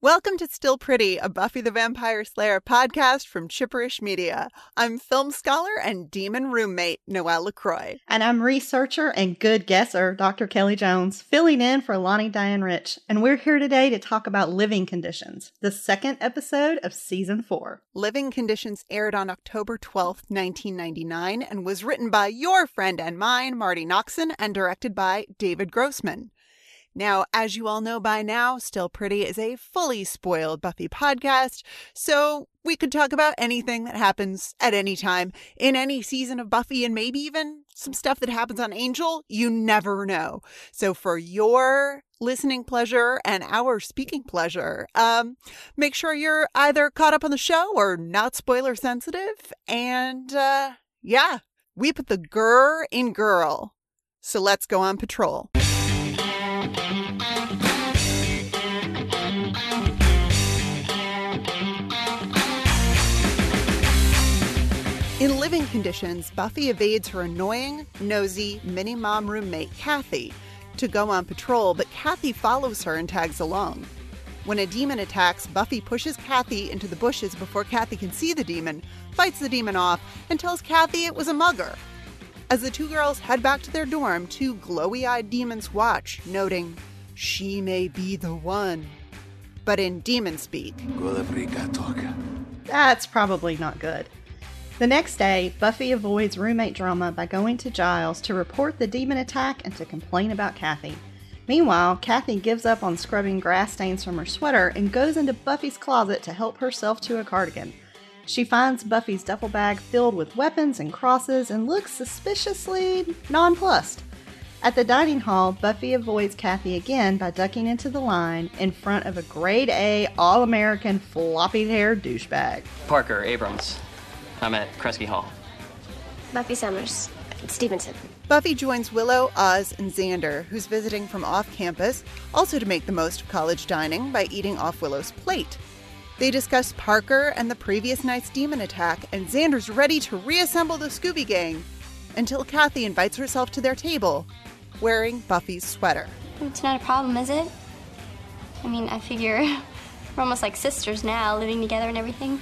Welcome to Still Pretty, a Buffy the Vampire Slayer podcast from Chipperish Media. I'm film scholar and demon roommate Noelle LaCroix. And I'm researcher and good guesser Dr. Kelly Jones, filling in for Lani Diane Rich. And we're here today to talk about Living Conditions, the second episode of season four. Living Conditions aired on October 12th, 1999, and was written by your friend and mine, Marti Noxon, and directed by David Grossman. Now, as you all know by now, Still Pretty is a fully spoiled Buffy podcast, so we could talk about anything that happens at any time in any season of Buffy and maybe even some stuff that happens on Angel. You never know. So, for your listening pleasure and our speaking pleasure, um, make sure you're either caught up on the show or not spoiler sensitive. And uh, yeah, we put the grr in girl. So, let's go on patrol. In living conditions, Buffy evades her annoying, nosy mini mom roommate, Kathy, to go on patrol, but Kathy follows her and tags along. When a demon attacks, Buffy pushes Kathy into the bushes before Kathy can see the demon, fights the demon off, and tells Kathy it was a mugger. As the two girls head back to their dorm, two glowy eyed demons watch, noting, She may be the one. But in demon speak, That's probably not good. The next day, Buffy avoids roommate drama by going to Giles to report the demon attack and to complain about Kathy. Meanwhile, Kathy gives up on scrubbing grass stains from her sweater and goes into Buffy's closet to help herself to a cardigan. She finds Buffy's duffel bag filled with weapons and crosses and looks suspiciously nonplussed. At the dining hall, Buffy avoids Kathy again by ducking into the line in front of a grade A All American floppy haired douchebag. Parker Abrams. I'm at Kresge Hall. Buffy Summers. Stevenson. Buffy joins Willow, Oz, and Xander, who's visiting from off campus, also to make the most of college dining by eating off Willow's plate. They discuss Parker and the previous night's demon attack, and Xander's ready to reassemble the Scooby Gang until Kathy invites herself to their table, wearing Buffy's sweater. It's not a problem, is it? I mean, I figure we're almost like sisters now, living together and everything.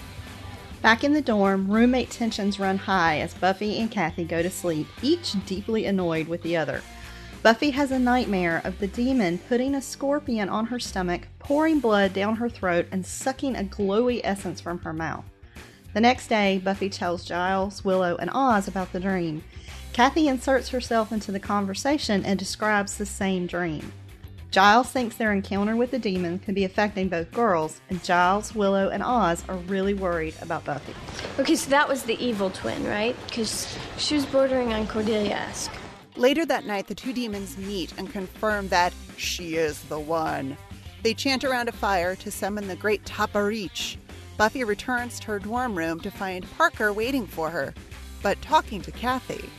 Back in the dorm, roommate tensions run high as Buffy and Kathy go to sleep, each deeply annoyed with the other. Buffy has a nightmare of the demon putting a scorpion on her stomach, pouring blood down her throat, and sucking a glowy essence from her mouth. The next day, Buffy tells Giles, Willow, and Oz about the dream. Kathy inserts herself into the conversation and describes the same dream. Giles thinks their encounter with the demon could be affecting both girls, and Giles, Willow, and Oz are really worried about Buffy. Okay, so that was the evil twin, right? Because she was bordering on Cordelia-esque. Later that night, the two demons meet and confirm that she is the one. They chant around a fire to summon the great Tapparich. Buffy returns to her dorm room to find Parker waiting for her, but talking to Kathy.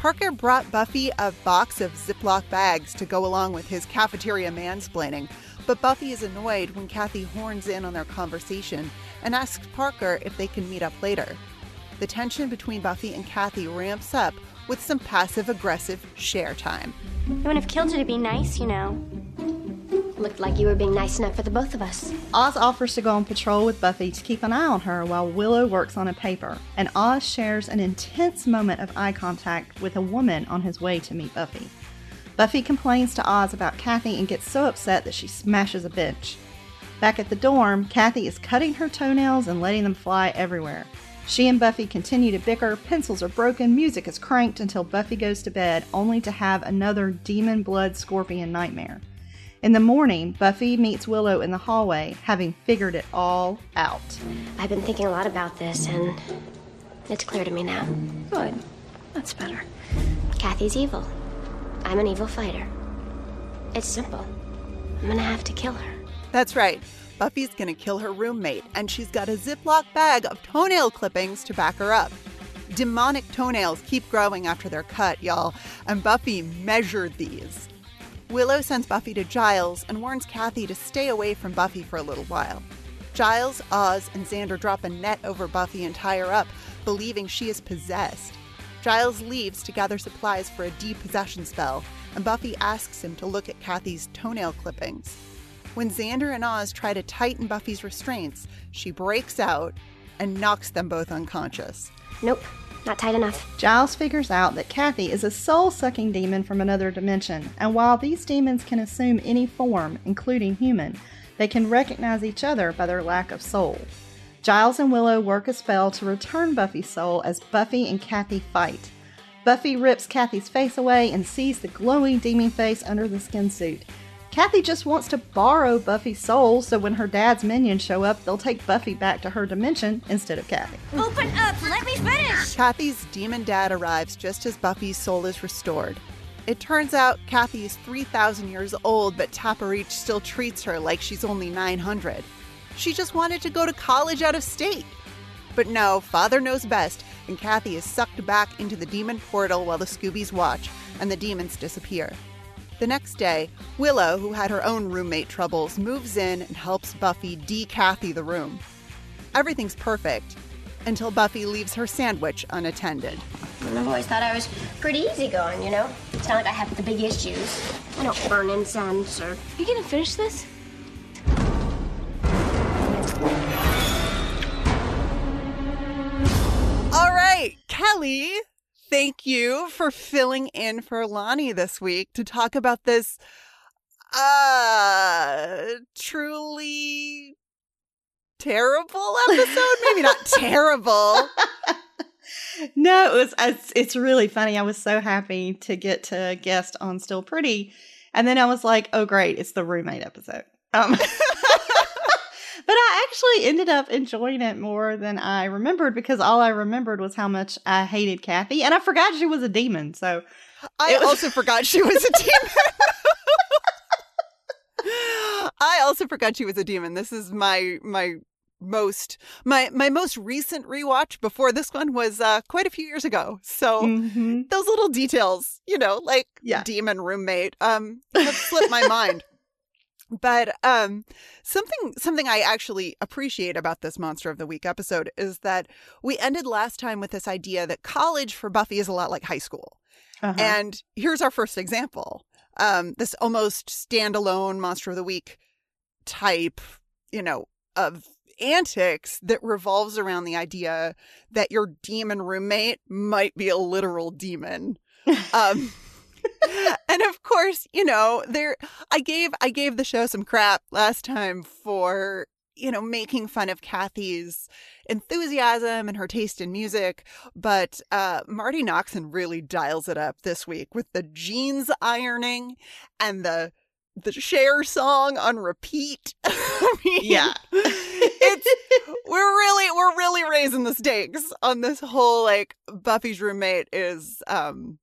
Parker brought Buffy a box of Ziploc bags to go along with his cafeteria mansplaining, but Buffy is annoyed when Kathy horns in on their conversation and asks Parker if they can meet up later. The tension between Buffy and Kathy ramps up with some passive aggressive share time. I wouldn't have killed you to be nice, you know. Looked like you were being nice enough for the both of us. Oz offers to go on patrol with Buffy to keep an eye on her while Willow works on a paper, and Oz shares an intense moment of eye contact with a woman on his way to meet Buffy. Buffy complains to Oz about Kathy and gets so upset that she smashes a bench. Back at the dorm, Kathy is cutting her toenails and letting them fly everywhere. She and Buffy continue to bicker, pencils are broken, music is cranked until Buffy goes to bed, only to have another demon blood scorpion nightmare. In the morning, Buffy meets Willow in the hallway, having figured it all out. I've been thinking a lot about this, and it's clear to me now. Good. That's better. Kathy's evil. I'm an evil fighter. It's simple. I'm gonna have to kill her. That's right. Buffy's gonna kill her roommate, and she's got a Ziploc bag of toenail clippings to back her up. Demonic toenails keep growing after they're cut, y'all, and Buffy measured these. Willow sends Buffy to Giles and warns Kathy to stay away from Buffy for a little while. Giles, Oz, and Xander drop a net over Buffy and tie her up, believing she is possessed. Giles leaves to gather supplies for a depossession spell, and Buffy asks him to look at Kathy's toenail clippings. When Xander and Oz try to tighten Buffy's restraints, she breaks out and knocks them both unconscious. Nope, not tight enough. Giles figures out that Kathy is a soul sucking demon from another dimension, and while these demons can assume any form, including human, they can recognize each other by their lack of soul. Giles and Willow work a spell to return Buffy's soul as Buffy and Kathy fight. Buffy rips Kathy's face away and sees the glowing demon face under the skin suit. Kathy just wants to borrow Buffy's soul so when her dad's minions show up, they'll take Buffy back to her dimension instead of Kathy. Open up! Let me finish! Kathy's demon dad arrives just as Buffy's soul is restored. It turns out Kathy is 3,000 years old, but Tapparich still treats her like she's only 900. She just wanted to go to college out of state. But no, Father knows best, and Kathy is sucked back into the demon portal while the Scoobies watch, and the demons disappear. The next day, Willow, who had her own roommate troubles, moves in and helps Buffy de Kathy the room. Everything's perfect until Buffy leaves her sandwich unattended. I've always thought I was pretty easygoing, you know? It's not like I have the big issues. I don't burn incense or. You gonna finish this? All right, Kelly, thank you for filling in for Lani this week to talk about this uh truly terrible episode. Maybe not terrible. no, it was it's, it's really funny. I was so happy to get to guest on Still Pretty. And then I was like, oh great, it's the roommate episode. Um But I actually ended up enjoying it more than I remembered because all I remembered was how much I hated Kathy and I forgot she was a demon. So I was- also forgot she was a demon. I also forgot she was a demon. This is my my most my my most recent rewatch before this one was uh quite a few years ago. So Mhm. those little details, you know, like Yeah. demon roommate, um, have slipped my mind. But um, something something I actually appreciate about this Monster of the Week episode is that we ended last time with this idea that college for Buffy is a lot like high school. Uh-huh. And here's our first example. Um, this almost standalone Monster of the Week type, you know, of antics that revolves around the idea that your demon roommate might be a literal demon. Um, and of course, you know, there I gave I gave the show some crap last time for you know making fun of Kathy's enthusiasm and her taste in music, but uh, Marti Noxon really dials it up this week with the jeans ironing and the the Cher song on repeat. I mean, yeah. it's we're really we're really raising the stakes on this whole like Buffy's roommate is um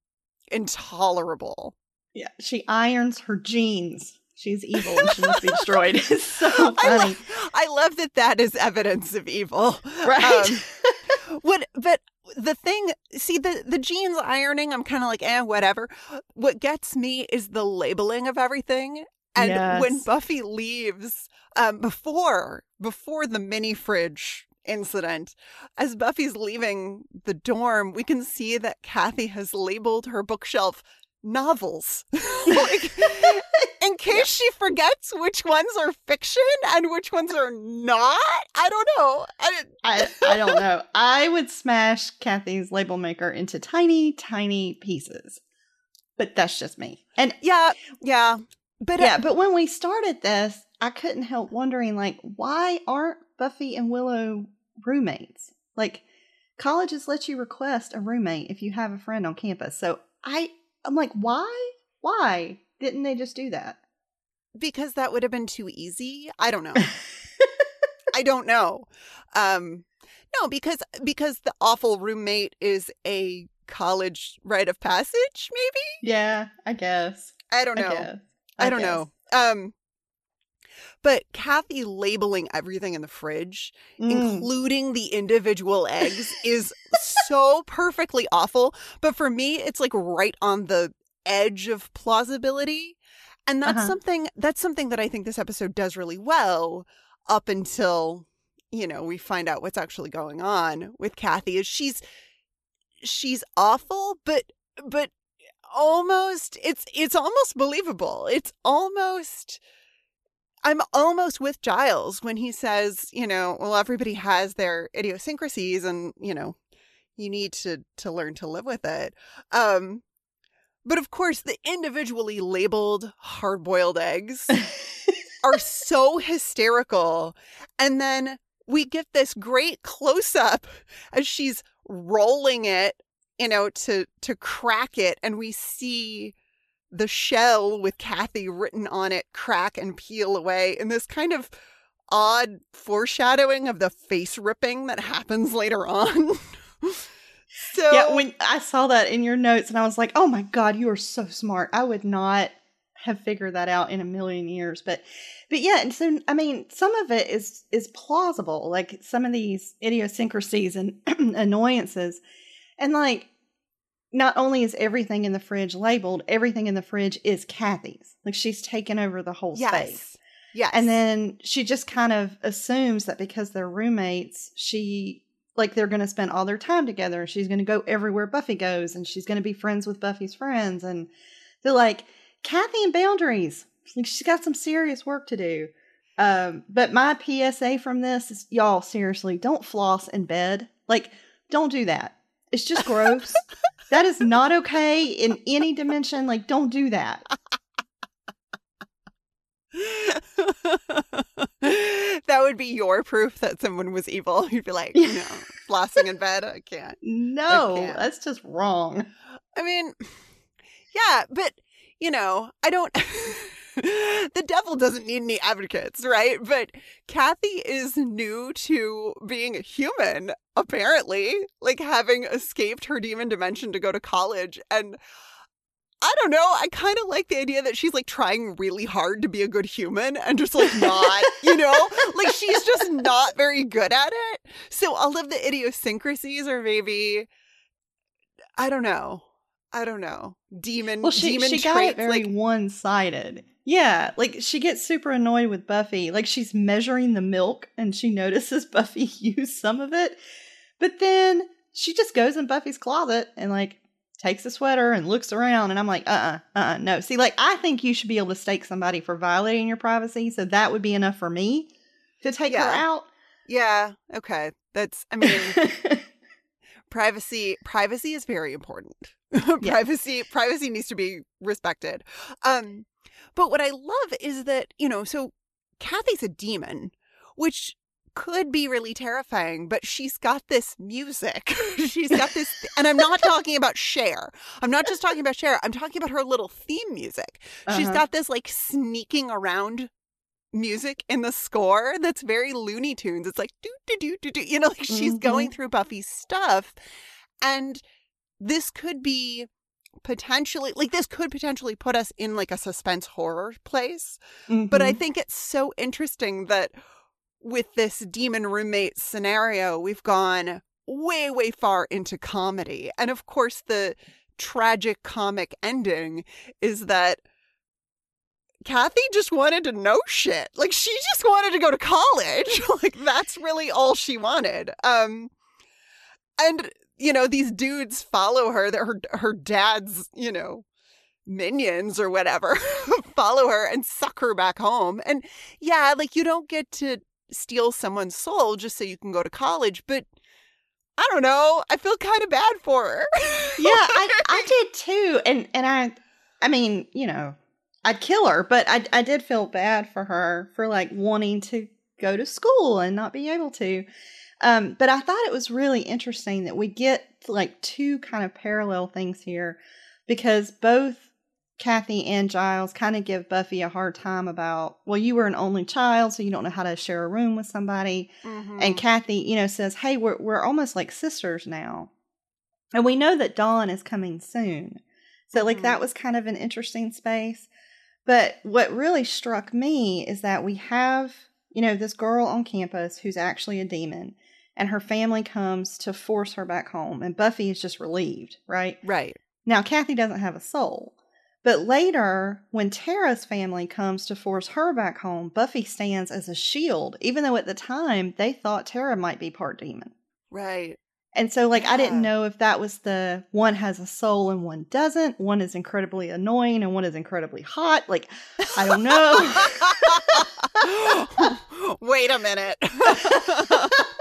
intolerable. Yeah, she irons her jeans. She's evil and she must be destroyed. It's so I, funny. lo- I love that that is evidence of evil. right? Um, what but the thing see the the jeans ironing i'm kind of like eh whatever what gets me is the labeling of everything and when buffy leaves um before before the mini fridge incident as buffy's leaving the dorm we can see that kathy has labeled her bookshelf novels like in case she forgets which ones are fiction and which ones are not i don't know I, I, I don't know. I would smash Kathy's label maker into tiny, tiny pieces. But that's just me. And Yeah, yeah. But uh, yeah, but when we started this, I couldn't help wondering like why aren't Buffy and Willow roommates? Like colleges let you request a roommate if you have a friend on campus. So I I'm like why? Why didn't they just do that? because that would have been too easy. I don't know. I don't know. Um no, because because the awful roommate is a college rite of passage, maybe? Yeah, I guess. I don't I know. I, don't guess. know. Um but Kathy labeling everything in the fridge, Mm. including the individual eggs, is so perfectly awful. But for me, it's like right on the edge of plausibility. And that's Uh-huh. something that's something that I think this episode does really well up until, you know, we find out what's actually going on with Kathy is she's she's awful, but but almost it's it's almost believable. It's almost I'm almost with Giles when he says, you know, well, everybody has their idiosyncrasies and, you know, you need to to learn to live with it. Um but of course, the individually labeled hard-boiled eggs are so hysterical. And then we get this great close-up as she's rolling it, you know, to to crack it and we see the shell with Kathy written on it crack and peel away in this kind of odd foreshadowing of the face ripping that happens later on. so Yeah, when I saw that in your notes and I was like, "Oh my god, you are so smart." I would not have figured that out in a million years, but but yeah, and so I mean, some of it is is plausible, like some of these idiosyncrasies and annoyances. And like not only is everything in the fridge labeled, everything in the fridge is Kathy's. Like she's taken over the whole yes. space. Yes. And then she just kind of assumes that because they're roommates, she like they're going to spend all their time together. She's going to go everywhere Buffy goes and she's going to be friends with Buffy's friends and they're like Kathy and boundaries. Like she's got some serious work to do. Um, but my PSA from this is y'all seriously don't floss in bed. Like don't do that. It's just gross. That is not okay in any dimension. Like don't do that. that would be your proof that someone was evil. You'd be like, no, flossing in bed, I can't. No, can't. that's just wrong. I mean, yeah, but you know, I don't. the devil doesn't need any advocates, right? But Kathy is new to being a human, apparently, like having escaped her demon dimension to go to college. And I don't know, I kind of like the idea that she's like trying really hard to be a good human and just like not, you know? Like she's just not very good at it. So all of the idiosyncrasies are maybe, I don't know. I don't know. Demon, Well, she demon she got traits. it very like, one sided. Yeah, like she gets super annoyed with Buffy. Like she's measuring the milk and she notices Buffy use some of it. But then she just goes in Buffy's closet and like takes a sweater and looks around and I'm like, uh uh-uh, uh, no. See, like I think you should be able to stake somebody for violating your privacy, so that would be enough for me to take her out. yeah, okay. That's, I mean, privacy privacy is very important privacy privacy needs to be respected um but what i love is that you know so kathy's a demon which could be really terrifying but she's got this music she's got this and i'm not talking about Cher. i'm not just talking about Cher. i'm talking about her little theme music she's Uh-huh. got this like sneaking around music in the score that's very Looney Tunes. It's like do do do do do. You know, like she's Mhm. going through Buffy's stuff, and this could be potentially like this could potentially put us in like a suspense horror place. But I Mhm. think it's so interesting that with this demon roommate scenario, we've gone way way far into comedy, and of course the tragic comic ending is that Kathy just wanted to know shit. Like she just wanted to go to college. like that's really all she wanted. Um and you know these dudes follow her that her her dad's, you know, minions or whatever follow her and suck her back home. And yeah, like you don't get to steal someone's soul just so you can go to college, but I don't know. I feel kind of bad for her. yeah, I, I did too, and and I, I mean, you know, I'd kill her, but I I did feel bad for her for like wanting to go to school and not be able to. Um, but I thought it was really interesting that we get like two kind of parallel things here, because both Kathy and Giles kind of give Buffy a hard time about, well, you were an only child, so you don't know how to share a room with somebody. Mm-hmm. And Kathy, you know, says, "Hey, we're we're almost like sisters now." And we know that Dawn is coming soon. So like Mhm. that was kind of an interesting space. But what really struck me is that we have, you know, this girl on campus who's actually a demon and her family comes to force her back home and Buffy is just relieved, right? right. Now, Kathy doesn't have a soul. But later, when Tara's family comes to force her back home, Buffy stands as a shield, even though at the time they thought Tara might be part demon. Right. And so, like, I didn't know if that was the one has a soul and one doesn't. One is incredibly annoying and one is incredibly hot. Like, I don't know. Wait a minute.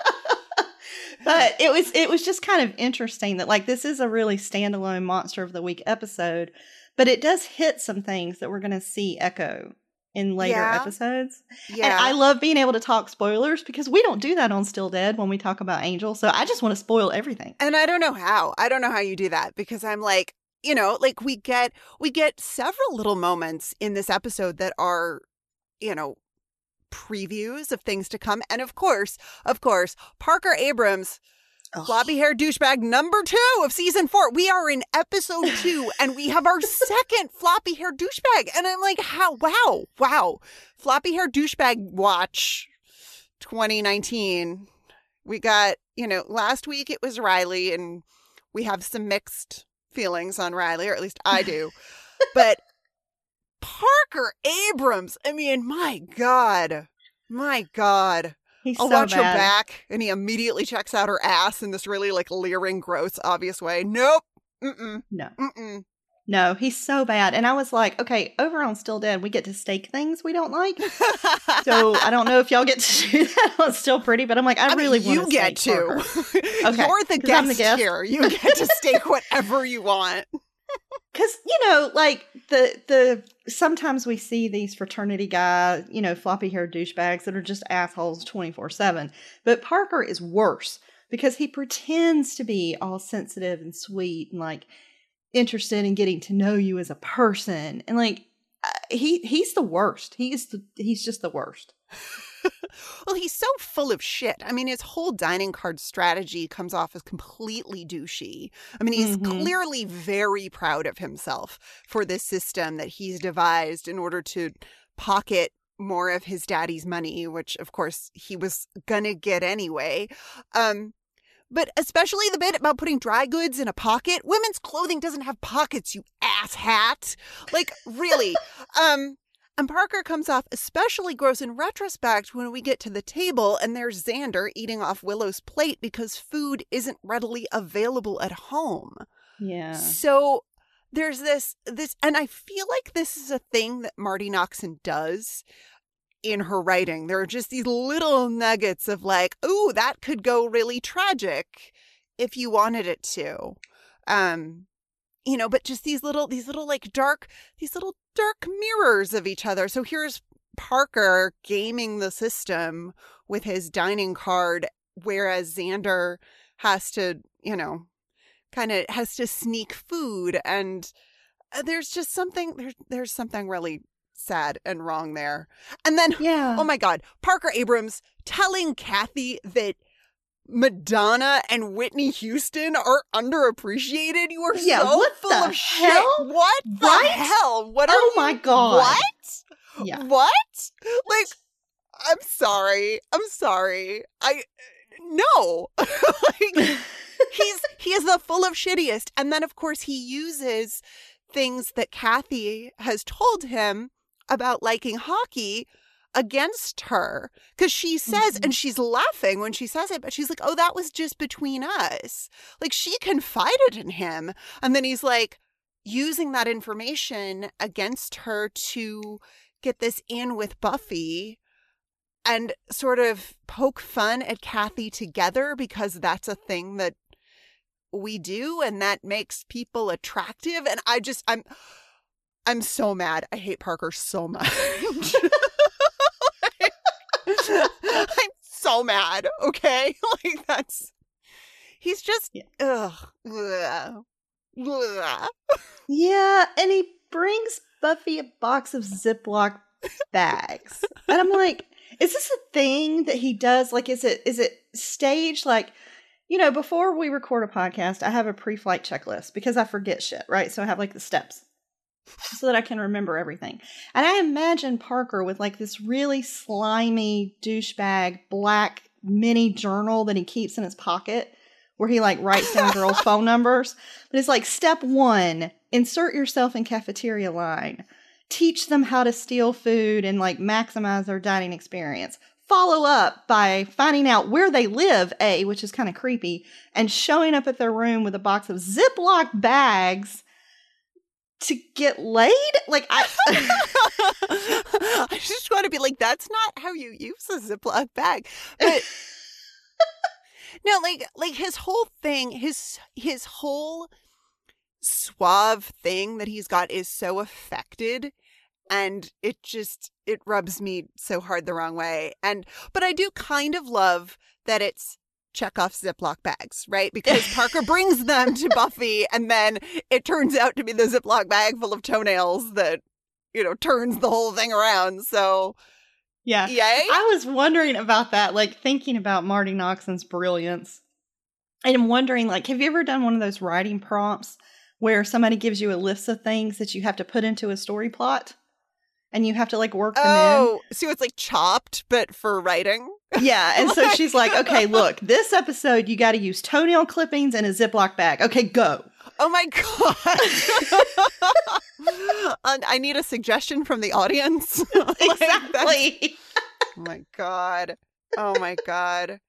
but it was it was just kind of interesting that like this is a really standalone monster of the week episode, but it does hit some things that we're going to see echo in later Yeah. episodes. yeah. And I love being able to talk spoilers because we don't do that on Still Dead when we talk about Angel. So I just want to spoil everything. And I don't know how. I don't know how you do that because I'm like, you know, like we get we get several little moments in this episode that are, you know, previews of things to come. And of course, of course, Parker Abrams, floppy hair douchebag number two of season four. We are in episode two and we have our second floppy hair douchebag. And I'm like, how wow, wow. Floppy hair douchebag watch 2019 we got, you know, last week it was Riley, and we have some mixed feelings on Riley, or at least I do. but Parker Abrams, I mean, my God, my God. He's I'll so watch her back, and he immediately checks out her ass in this really like leering, gross, obvious way. Nope. Mm-mm. No. Mm-mm. No, he's so bad. And I was like, okay, over on Still Dead, we get to stake things we don't like. So I don't know if y'all get to do that on Still Pretty, but I'm like, I, I mean, really want you get to. Okay, You're the I'm the guest, guest. here. You get to stake whatever you want. Because you know, like the the sometimes we see these fraternity guy, you know, floppy haired douchebags that are just assholes twenty four seven. But Parker is worse because he pretends to be all sensitive and sweet and like interested in getting to know you as a person, and like uh, he he's the worst. He is the he's just the worst. Well, he's so full of shit. I mean, his whole dining card strategy comes off as completely douchey. I mean, he's Mhm. clearly very proud of himself for this system that he's devised in order to pocket more of his daddy's money, which of course he was gonna get anyway. Um, but especially the bit about putting dry goods in a pocket. Women's clothing doesn't have pockets, you ass hat. Like, really. um, and Parker comes off especially gross in retrospect when we get to the table and there's Xander eating off Willow's plate because food isn't readily available at home. Yeah. So there's this this and I feel like this is a thing that Marti Noxon does in her writing. There are just these little nuggets of like, "Ooh, that could go really tragic if you wanted it to." Um you know, but just these little these little like dark these little dark mirrors of each other. So here's Parker gaming the system with his dining card whereas Xander has to, you know, kind of has to sneak food and uh, there's just something there's there's something really sad and wrong there. And then Yeah. oh my god, Parker Abrams telling Kathy that Madonna and Whitney Houston are underappreciated. You are Yeah, so what full the of shit. What the Right? hell? What are Oh you- my God. What? Yeah. What? Like I'm sorry. I'm sorry. I no. like he's he is the full of shittiest. And then of course he uses things that Kathy has told him about liking hockey against her because she says mm-hmm. and she's laughing when she says it but she's like oh that was just between us like she confided in him and then he's like using that information against her to get this in with buffy and sort of poke fun at Kathy together because that's a thing that we do and that makes people attractive and I just I'm I'm so mad. I hate Parker so much. I'm so mad, okay? Like that's he's just Yeah. ugh, ugh, ugh. Yeah, and he brings Buffy a box of Ziploc bags. and I'm like, is this a thing that he does? Like, is it is it staged? Like, you know, before we record a podcast, I have a pre-flight checklist because I forget shit, right? So I have like the steps so that I can remember everything. And I imagine Parker with like this really slimy douchebag black mini journal that he keeps in his pocket where he like writes down girls' phone numbers. But it's like step one, insert yourself in cafeteria line. Teach them how to steal food and like maximize their dining experience. follow up by finding out where they live, A, which is kind of creepy, and showing up at their room with a box of Ziploc bags to get laid? Like, I. I just want to be like, that's not how you use a Ziploc bag. But no, like like his whole thing, his his whole suave thing that he's got is so affected and it just it rubs me so hard the wrong way. And but I do kind of love that it's Chekhov's Ziploc bags, right? Because Parker brings them to Buffy, and then it turns out to be the Ziploc bag full of toenails that you know turns the whole thing around. So yeah, yay! I was wondering about that, like thinking about Marti Noxon's brilliance, and I'm wondering, like, have you ever done one of those writing prompts where somebody gives you a list of things that you have to put into a story plot? and you have to like work them oh, in. so it's like chopped, but for writing. Yeah, and so she's like, "Okay, look, this episode you got to use toenail clippings and a Ziploc bag. Okay, go." Oh my god! I need a suggestion from the audience. exactly. oh my god! Oh my god!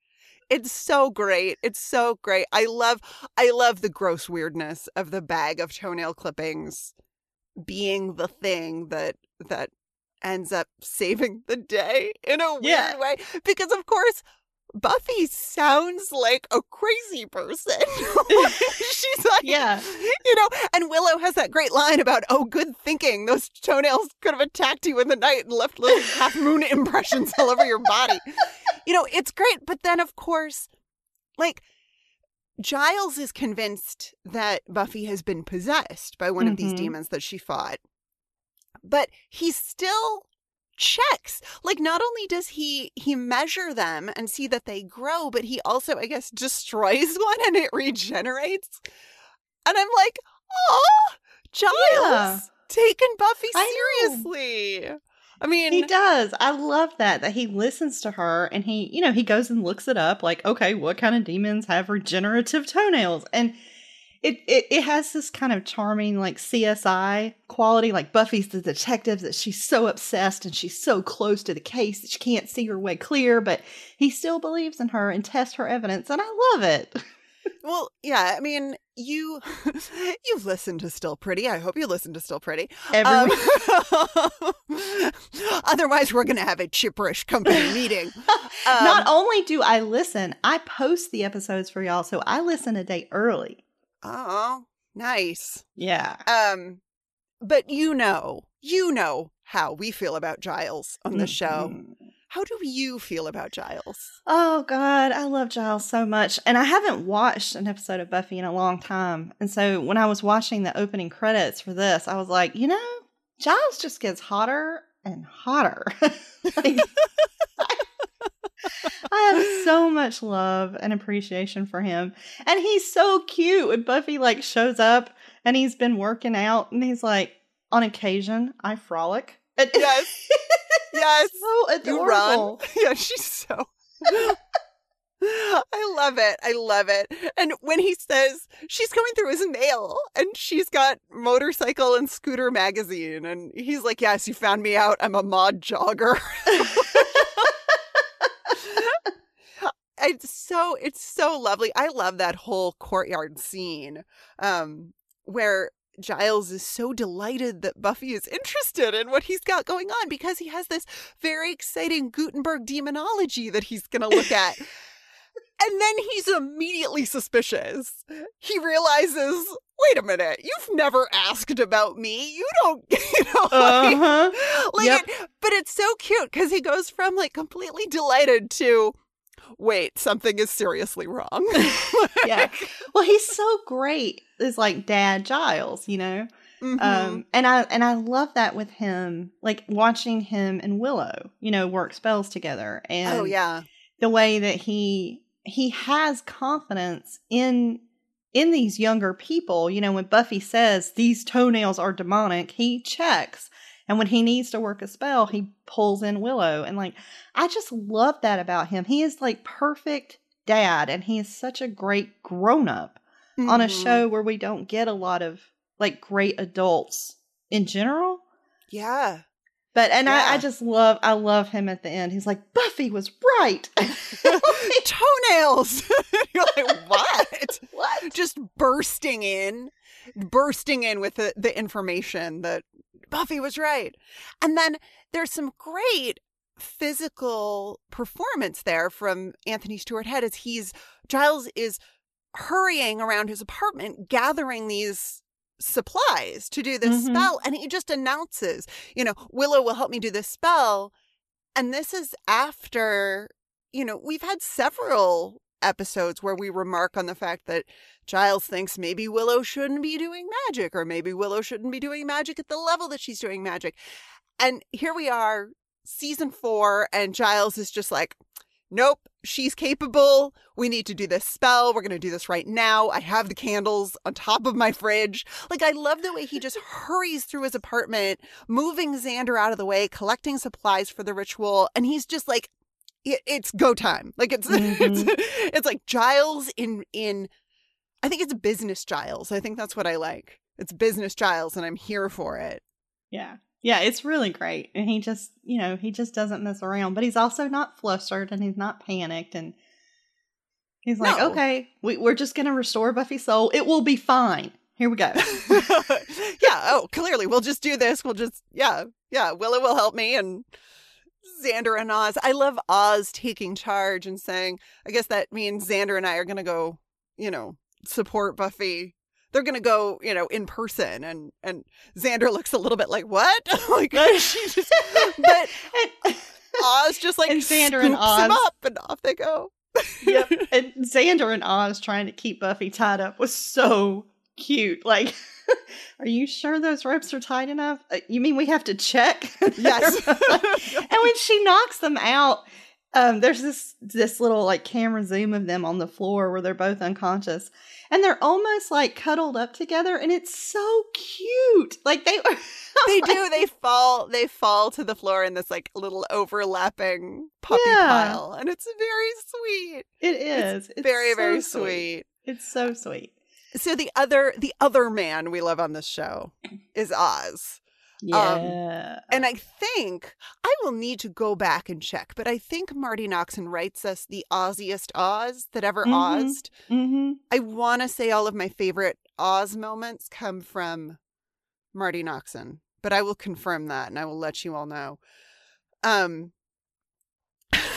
It's so great. It's so great. I love I love the gross weirdness of the bag of toenail clippings being the thing that that ends up saving the day in a weird yeah. way because of course Buffy sounds like a crazy person. She's like, yeah, you know, and Willow has that great line about, oh, good thinking. Those toenails could have attacked you in the night and left little half moon impressions all over your body. You know, it's great. But then, of course, like, Giles is convinced that Buffy has been possessed by one mm-hmm. of these mm-hmm. demons that she fought but he still checks like not only does he he measure them and see that they grow but he also i guess destroys one and it regenerates. And i'm like oh giles yeah. taking buffy seriously. I, I mean he does. I love that that he listens to her and he you know he goes and looks it up like okay what kind of demons have regenerative toenails? And it, it it has this kind of charming like CSI quality, like Buffy's the detective that she's so obsessed and she's so close to the case that she can't see her way clear, but he still believes in her and tests her evidence, and I love it. Well, yeah, I mean, you you've listened to Still Pretty. I hope you listen to Still Pretty. Every um, Otherwise, we're going to have a chipperish company meeting. Um, Not only do I listen, I post the episodes for y'all, so I listen a day early. Oh, nice. Yeah. Um, but you know, you know how we feel about Giles on the mm-hmm. show. How do you feel about Giles? Oh God, I love Giles so much. And I haven't watched an episode of Buffy in a long time. And so when I was watching the opening credits for this, I was like, you know, Giles just gets hotter and hotter. like, I have so much love and appreciation for him. And he's so cute when Buffy like shows up and he's been working out and he's like, on occasion, I frolic. Yes. yes. so adorable. Yeah, she's so I love it. I love it. And when he says she's going through his mail and she's got motorcycle and scooter magazine, and he's like, Yes, you found me out. I'm a mod jogger. It's so it's so lovely. I love that whole courtyard scene um where Giles is so delighted that Buffy is interested in what he's got going on because he has this very exciting Gutenberg demonology that he's going to look at. and then he's immediately suspicious. He realizes, wait a minute, you've never asked about me. You don't, you know, uh-huh. like, yep. it, but it's so cute because he goes from like completely delighted to, wait, something is seriously wrong. yeah. Well, he's so great. It's like Dad Giles, you know. Mm-hmm. Um, and I and I love that with him, like watching him and Willow, you know, work spells together, oh, and oh yeah, the way that he he has confidence in in these younger people. You know, when Buffy says these toenails are demonic, he checks and when he needs to work a spell, he pulls in Willow. And like, I just love that about him. He is like perfect dad, and he is such a great grown up mm-hmm. on a mm-hmm. show where we don't get a lot of like great adults in general. Yeah. But and I, I just love I love him at the end. He's like, Buffy was right. Toenails. You're like, what? what? Just bursting in, bursting in with the, the information that Buffy was right. And then there's some great physical performance there from Anthony Stewart Head as he's Giles is hurrying around his apartment gathering these supplies to do this Mhm. spell and he just announces, you know, Willow will help me do this spell. And this is after, you know, we've had several episodes where we remark on the fact that Giles thinks maybe Willow shouldn't be doing magic or maybe Willow shouldn't be doing magic at the level that she's doing magic. And here we are, season four, and Giles is just like, nope, she's capable. We need to do this spell. We're going to do this right now. I have the candles on top of my fridge. Like, I love the way he just hurries through his apartment, moving Xander out of the way, collecting supplies for the ritual. And he's just like, it, it's go time. Like, it's, it's, mm-hmm. it's like Giles in, in, I think it's business Giles. I think that's what I like. It's business Giles, and I'm here for it. Yeah. Yeah, it's really great. And he just, you know, he just doesn't mess around, but he's also not flustered and he's not panicked. And he's like, No. okay, we, we're just going to restore Buffy's soul. It will be fine. Here we go. yeah. Oh, clearly, we'll just do this. We'll just, yeah, yeah. Willow will help me, and Xander and Oz. I love Oz taking charge and saying, I guess that means Xander and I are going to go, you know, support Buffy. They're going to go, you know, in person, and and Xander looks a little bit like what? like she just, but Oz just like And Xander and him Oz. up, and off they go. yep. And Xander and Oz trying to keep Buffy tied up was so cute. Like, are you sure those ropes are tight enough? Uh, you mean we have to check? Yes. and when she knocks them out, um, there's this this little like camera zoom of them on the floor where they're both unconscious, and they're almost like cuddled up together, and it's so cute. Like they they do. They fall. They fall to the floor in this like little overlapping puppy Yeah. pile, and it's very sweet. It is. It's very so very sweet. It's so sweet. So the other the other man we love on this show is Oz, Yeah. and I think I will need to go back and check, but I think Marti Noxon writes us the Oziest Oz that ever Mhm. Ozed. mm-hmm. I want to say all of my favorite Oz moments come from Marti Noxon, but I will confirm that and I will let you all know. Um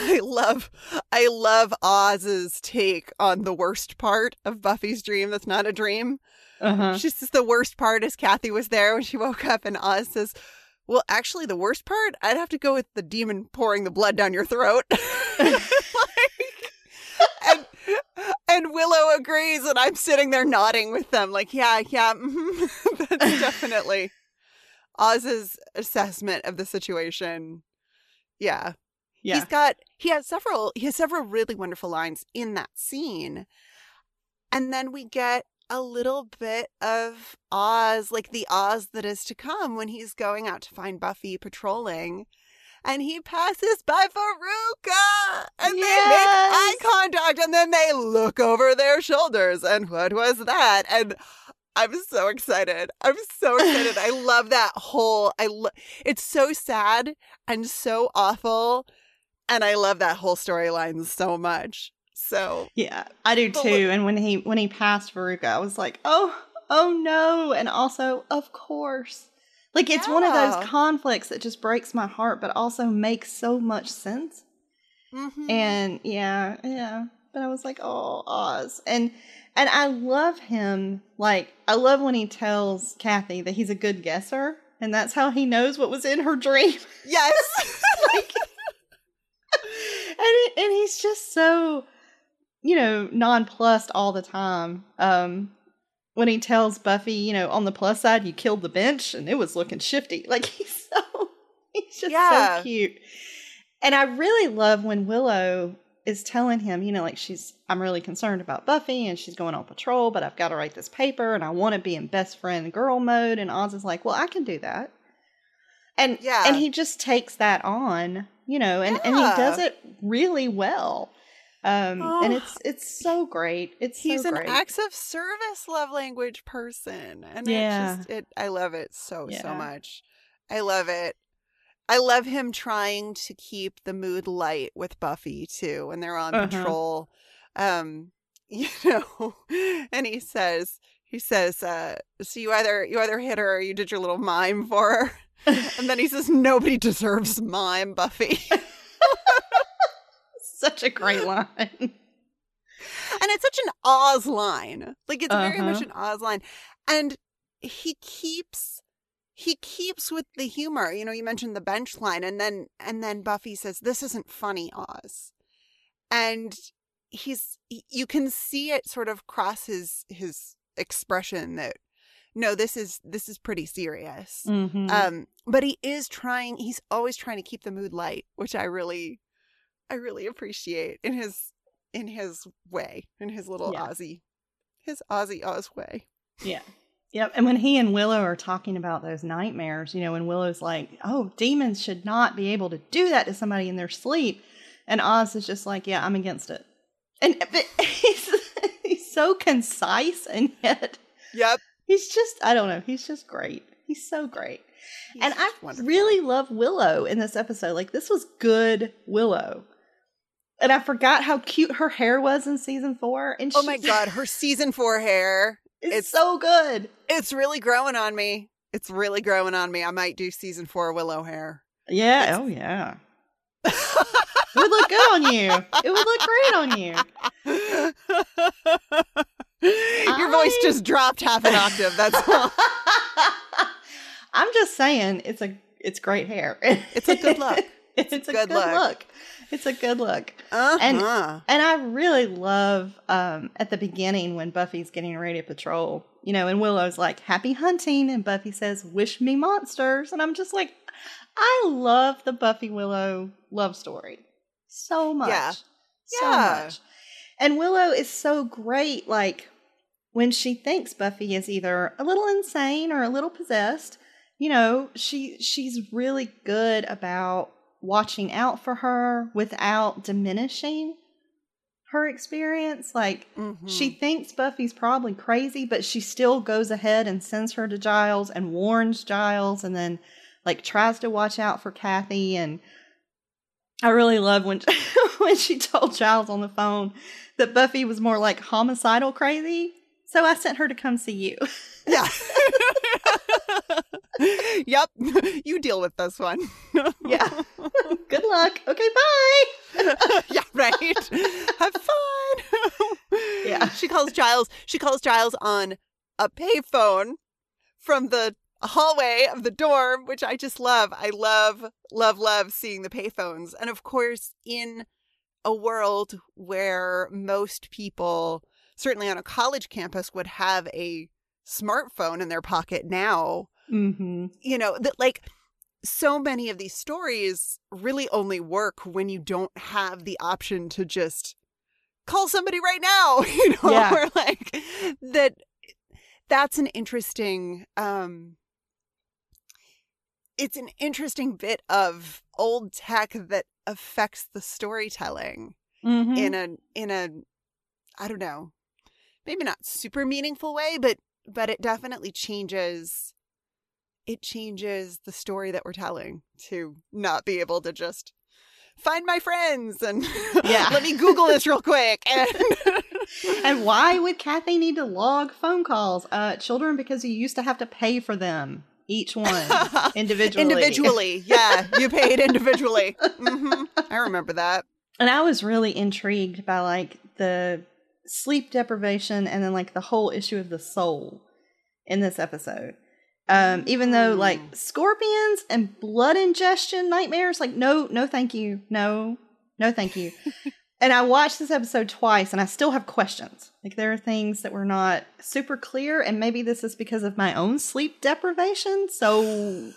I love I love Oz's take on the worst part of Buffy's dream that's not a dream. Uh-huh. She's just the worst part is Kathy was there when she woke up and Oz says, Well, actually the worst part, I'd have to go with the demon pouring the blood down your throat. Like, and and Willow agrees, and I'm sitting there nodding with them, like, yeah, yeah, mhm. that's definitely Oz's assessment of the situation. Yeah, Yeah. he's got he has several he has several really wonderful lines in that scene, and then we get a little bit of Oz, like the Oz that is to come when he's going out to find Buffy patrolling. And he passes by Veruca, and they make eye contact, and then they look over their shoulders. And what was that? And I'm so excited. I'm so excited. I love that whole. I lo- it's so sad and so awful, and I love that whole storyline so much. So Yeah, I do too. look- and when he when he passed Veruca, I was like, oh, oh no, and also, of course, like it's one of those conflicts that just breaks my heart, but also makes so much sense. mhm. And yeah, yeah. But I was like, oh, Oz, and and I love him. Like I love when he tells Kathy that he's a good guesser, and that's how he knows what was in her dream. yes, like, it, and he's just so, you know, nonplussed all the time. Um, when he tells Buffy, you know, on the plus side, you killed the bench, and it was looking shifty. Like he's so, he's just Yeah. so cute. And I really love when Willow is telling him, you know, like she's, I'm really concerned about Buffy, and she's going on patrol, but I've got to write this paper, and I want to be in best friend girl mode. And Oz is like, well, I can do that. And Yeah. and he just takes that on, you know, and, and he does it really well. Um, and Oh. it's it's so great. It's he's so an great. acts of service love language person, and Yeah. it just it. I love it so so much. I love it. I love him trying to keep the mood light with Buffy too when they're on Uh-huh. patrol. Um, you know, and he says he says, uh, so you either you either hit her or you did your little mime for her. And then he says, Nobody deserves mime, Buffy. Such a great line. And it's such an Oz line. Like it's very much Uh-huh. an Oz line. And he keeps he keeps with the humor. You know, you mentioned the bench line and then and then Buffy says, This isn't funny, Oz. And he's you can see it sort of cross his his expression that no, this is this is pretty serious. Mhm. Um, but he is trying. He's always trying to keep the mood light, which I really, I really appreciate in his in his way, in his little Yeah. Aussie, his Aussie Oz way. Yeah. Yep. And when he and Willow are talking about those nightmares, you know, when Willow's like, oh, demons should not be able to do that to somebody in their sleep. And Oz is just like, yeah, I'm against it. And he's, he's so concise and yet Yep. He's just, I don't know, he's just great. He's so great. He's and I wonderful. really love Willow in this episode. Like, this was good Willow. And I forgot how cute her hair was in season four. And Oh my god, her season four hair. it's- so good. It's really growing on me. It's really growing on me. I might do season four Willow hair. Yeah. It's- Oh yeah. It would look good on you. It would look great on you. Your voice just dropped half an octave. That's all. I'm just saying, it's a it's great hair. It's a good look. it's, It's a good, good look. look. It's a good look. Uh-huh. And I really love um, at the beginning when Buffy's getting ready to patrol, you know, and Willow's like, happy hunting. And Buffy says, wish me monsters. And I'm just like, I love the Buffy Willow love story so much. Yeah. So Yeah. much. And Willow is so great. Like, when she thinks Buffy is either a little insane or a little possessed, you know, she she's really good about watching out for her without diminishing her experience. Like Mhm. she thinks Buffy's probably crazy, but she still goes ahead and sends her to Giles and warns Giles and then like tries to watch out for Kathy and I really love when when she told Giles on the phone that Buffy was more like homicidal crazy. So I sent her to come see you. Yeah. yep. You deal with this one. yeah. Good luck. Okay, bye. yeah, right. Have fun. Yeah. She calls Giles. She calls Giles on a payphone from the hallway of the dorm, which I just love. I love, love, love seeing the payphones. And of course, in a world where most people, certainly on a college campus, would have a smartphone in their pocket now, Mm-hmm. you know, that like so many of these stories really only work when you don't have the option to just call somebody right now, you know, Yeah. or like that that's an interesting um it's an interesting bit of old tech that affects the storytelling Mm-hmm. in a in a I don't know, maybe not super meaningful way, but but it definitely changes it changes the story that we're telling to not be able to just find my friends and Yeah. let me google this real quick and and why would Kathy need to log phone calls? Uh, children, because you used to have to pay for them, each one individually. individually yeah you paid individually hmm i remember that And I was really intrigued by like the sleep deprivation and then like the whole issue of the soul in this episode. Um, even though like scorpions and blood ingestion nightmares, like no, no, thank you, no, no, thank you. and I watched this episode twice, and I still have questions. Like there are things that were not super clear, and maybe this is because of my own sleep deprivation. So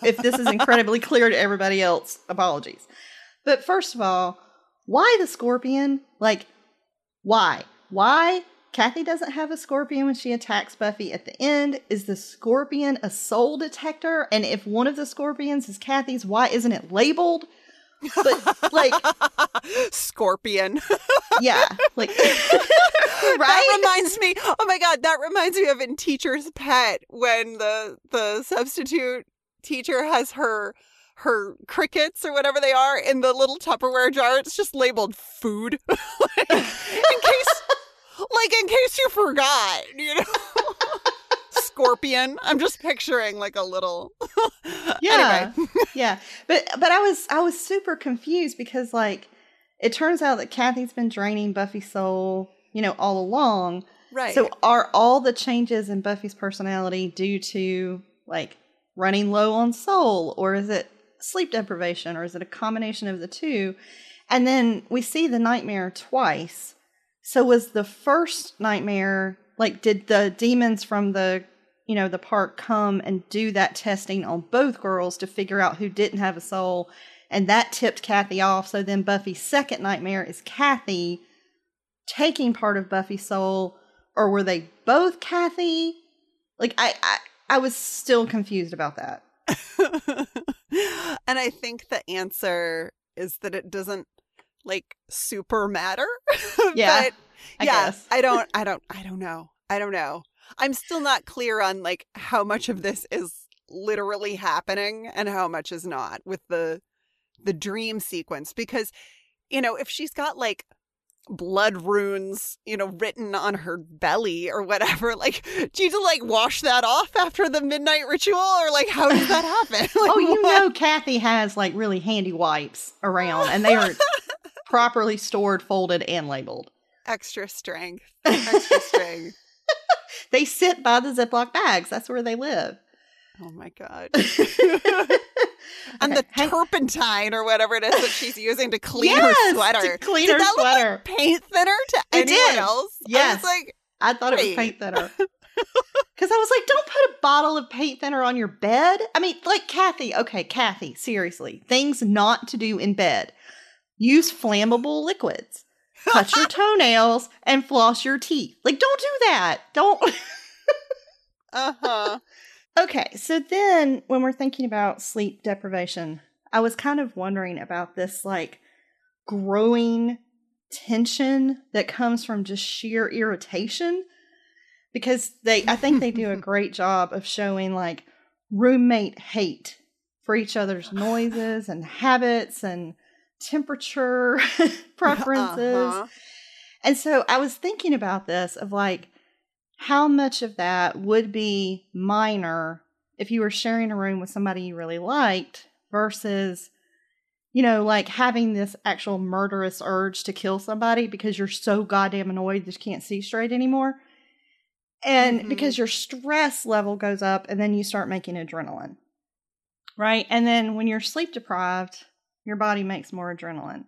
if this is incredibly clear to everybody else, apologies. But first of all, why the scorpion? Like, why? Why? Kathy doesn't have a scorpion when she attacks Buffy at the end. Is the scorpion a soul detector? And if one of the scorpions is Kathy's, why isn't it labeled? But, like, scorpion yeah. Like, That reminds me. Oh my god, that reminds me of in Teacher's Pet when the the substitute teacher has her her crickets or whatever they are in the little Tupperware jar. It's just labeled food. like, in case like in case you forgot, you know. Scorpion. I'm just picturing like a little Yeah. Yeah. But but I was I was super confused because like it turns out that Kathy's been draining Buffy's soul, you know, all along. Right. So are all the changes in Buffy's personality due to like running low on soul or is it sleep deprivation or is it a combination of the two? And then we see the nightmare twice. So was the first nightmare like did the demons from the you know the park come and do that testing on both girls to figure out who didn't have a soul and that tipped Kathy off so then Buffy's second nightmare is Kathy taking part of Buffy's soul or were they both Kathy? Like I I, I was still confused about that. and I think the answer is that it doesn't like super matter. Yeah, but I guess. I don't I don't I don't know. I don't know. I'm still not clear on like how much of this is literally happening and how much is not with the the dream sequence because you know, if she's got like blood runes, you know, written on her belly or whatever, like do you to like wash that off after the midnight ritual or like how does that happen? Like, oh, you what? know Kathy has like really handy wipes around and they are properly stored, folded and labeled. extra strength. Extra strength. They sit by the Ziploc bags. That's where they live. Oh my god. Okay, and the hang- turpentine or whatever it is that she's using to clean Yes, her to sweater. clean Did her that look like sweater. paint thinner to It anyone did. else? I Yes. was like, I thought it was paint thinner. Because I was like, don't put a bottle of paint thinner on your bed. I mean, like, Kathy, okay, Kathy, seriously, things not to do in bed. Use flammable liquids. Cut your toenails and floss your teeth. Like, don't do that. Don't. uh-huh. okay, so then when we're thinking about sleep deprivation, I was kind of wondering about this, like, growing tension that comes from just sheer irritation because they i think they do a great job of showing like roommate hate for each other's noises and habits and temperature preferences Uh-huh. and so i was thinking about this of like how much of that would be minor if you were sharing a room with somebody you really liked versus you know, like having this actual murderous urge to kill somebody because you're so goddamn annoyed that you can't see straight anymore. And Mhm. because your stress level goes up and then you start making adrenaline. Right? And then when you're sleep deprived, your body makes more adrenaline.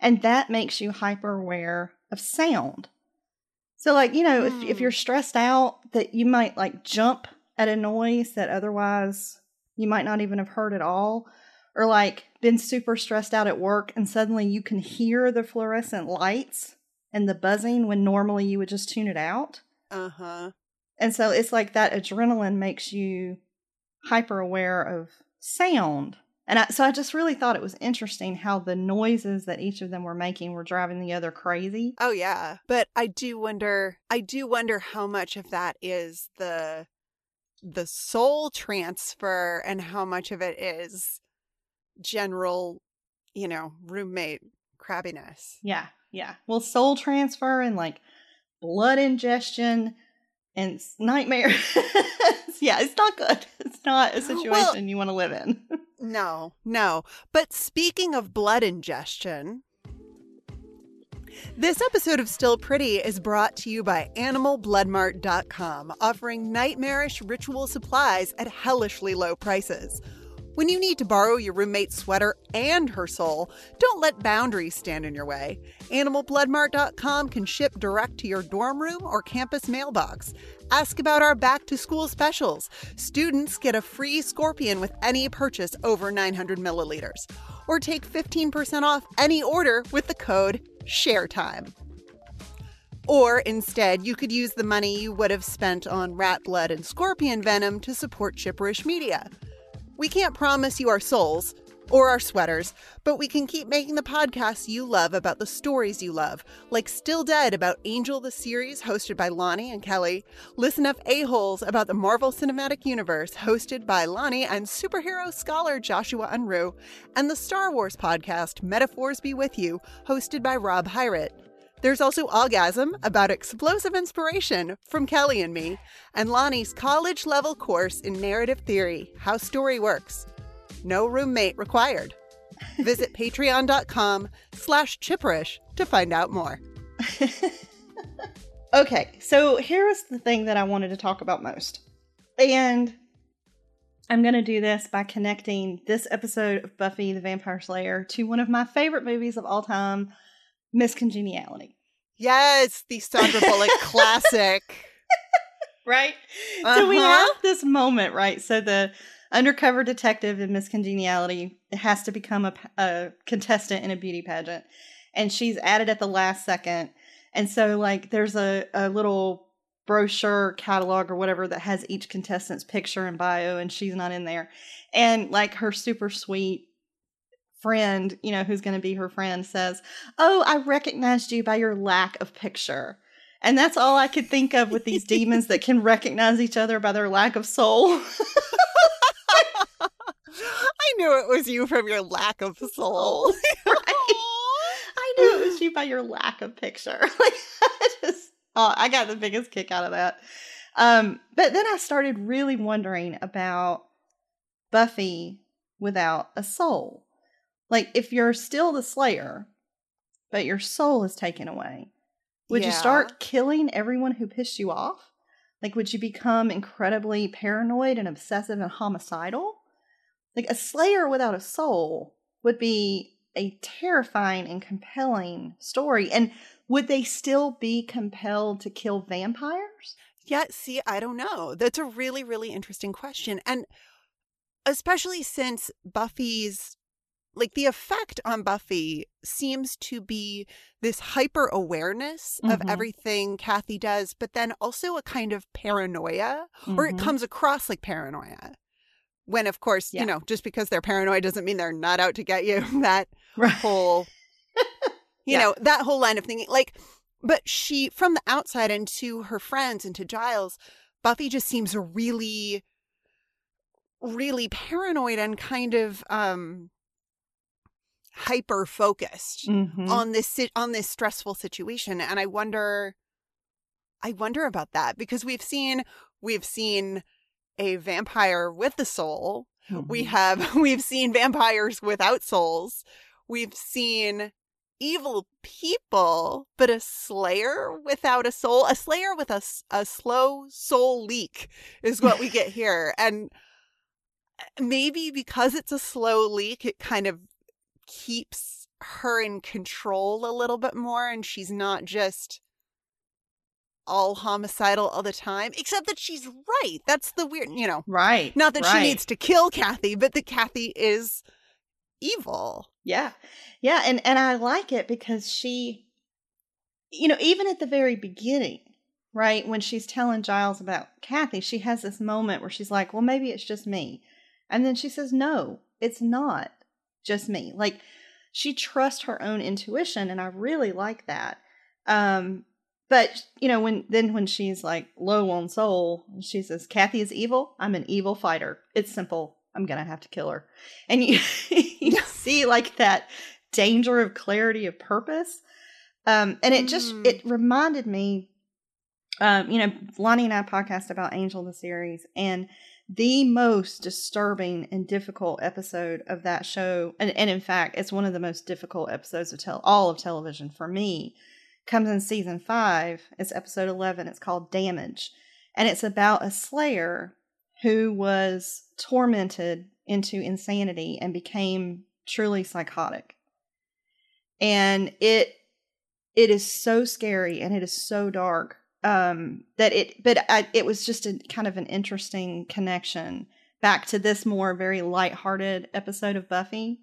And that makes you hyper aware of sound. So like, you know, if if Hmm. you're stressed out that you might like jump at a noise that otherwise you might not even have heard at all or like been super stressed out at work and suddenly you can hear the fluorescent lights and the buzzing when normally you would just tune it out. Uh-huh. And so it's like that adrenaline makes you hyper aware of sound. And I, so I just really thought it was interesting how the noises that each of them were making were driving the other crazy. Oh yeah. But I do wonder I do wonder how much of that is the the soul transfer and how much of it is general, you know, roommate crabbiness. Yeah, yeah. Well, soul transfer and like blood ingestion and nightmare. yeah, it's not good. It's not a situation Well- you want to live in. No, no. But speaking of blood ingestion, this episode of Still Pretty is brought to you by AnimalBloodMart.com, offering nightmarish ritual supplies at hellishly low prices. When you need to borrow your roommate's sweater and her soul, don't let boundaries stand in your way. AnimalBloodMart.com can ship direct to your dorm room or campus mailbox. Ask about our back to school specials. Students get a free scorpion with any purchase over 900 milliliters. Or take 15% off any order with the code SHARETIME. Or instead, you could use the money you would have spent on rat blood and scorpion venom to support Chipperish Media. We can't promise you our souls, or our sweaters, but we can keep making the podcasts you love about the stories you love, like Still Dead about Angel the series hosted by Lani and Kelly, Listen Up A-Holes about the Marvel Cinematic Universe hosted by Lani and superhero scholar Joshua Unruh, and the Star Wars podcast Metaphors Be With You hosted by Rob Hyrat. There's also Orgasm about explosive inspiration from Kelly and me, and Lani's college level course in narrative theory, How Story Works. No roommate required. Visit patreon.com slash chipperish to find out more. okay, so here is the thing that I wanted to talk about most. And I'm going to do this by connecting this episode of Buffy the Vampire Slayer to one of my favorite movies of all time, Miss Congeniality. Yes, the Sandra Bullock classic. Right? Uh-huh. So we have this moment, right? So the undercover detective in Miss Congeniality has to become a, a contestant in a beauty pageant, and she's added at the last second. And so, like, there's a, a little brochure catalog or whatever that has each contestant's picture and bio, and she's not in there. And like her super sweet friend, you know, who's going to be her friend says, Oh, I recognized you by your lack of picture. And that's all I could think of with these demons that can recognize each other by their lack of soul. I knew it was you from your lack of soul. right? I knew it was you by your lack of picture. Like I just oh, I got the biggest kick out of that. Um, but then I started really wondering about Buffy without a soul. Like if you're still the slayer, but your soul is taken away, would yeah. you start killing everyone who pissed you off? Like would you become incredibly paranoid and obsessive and homicidal? Like a slayer without a soul would be a terrifying and compelling story. And would they still be compelled to kill vampires? Yeah, see, I don't know. That's a really, really interesting question. And especially since Buffy's like the effect on Buffy seems to be this hyper awareness mm-hmm. of everything Kathy does, but then also a kind of paranoia, mm-hmm. or it mm-hmm. comes across like paranoia. When, of course, yeah. you know, just because they're paranoid doesn't mean they're not out to get you. that right. whole, you yeah. know, that whole line of thinking. Like, but she, from the outside and to her friends and to Giles, Buffy just seems really, really paranoid and kind of um hyper focused mm-hmm. on this on this stressful situation and i wonder i wonder about that because we've seen we've seen a vampire with a soul. Mm-hmm. We have we've seen vampires without souls. We've seen evil people, but a slayer without a soul, a slayer with a, a slow soul leak is what we get here. And uh, maybe because it's a slow leak, it kind of keeps her in control a little bit more and she's not just all homicidal all the time, except that she's right. That's the weird, you know. Right. Not that right. she needs to kill Kathy, but that Kathy is evil. Yeah. Yeah, and and I like it because she you know, even at the very beginning, right, when she's telling Giles about Kathy, she has this moment where she's like, "Well, maybe it's just me." And then she says, "No, it's not just me." Like she trusts her own intuition and I really like that. Um but you know, when then when she's like low on soul, she says, "Kathy is evil. I'm an evil fighter. It's simple. I'm gonna have to kill her." And you, you see like that danger of clarity of purpose. Um, and it just mm. it reminded me, um, you know, Lani and I podcast about Angel the series, and the most disturbing and difficult episode of that show, and, and in fact, it's one of the most difficult episodes of all of television for me comes in season five. It's episode 11. It's called Damage. And it's about a slayer who was tormented into insanity and became truly psychotic. And it it is so scary and it is so dark um that it but I, it was just a kind of an interesting connection back to this more very light-hearted episode of Buffy.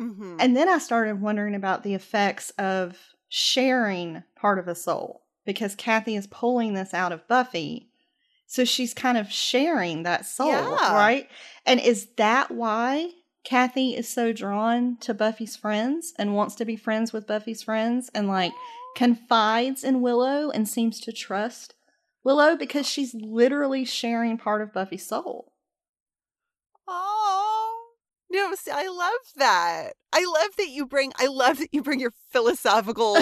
Mm-hmm. And then I started wondering about the effects of sharing part of a soul because Kathy is pulling this out of Buffy. So she's kind of sharing that soul, yeah. right? And is that why Kathy is so drawn to Buffy's friends and wants to be friends with Buffy's friends and like confides in Willow and seems to trust Willow because she's literally sharing part of Buffy's soul. Oh. No, see, I love that. I love that you bring I love that you bring your philosophical,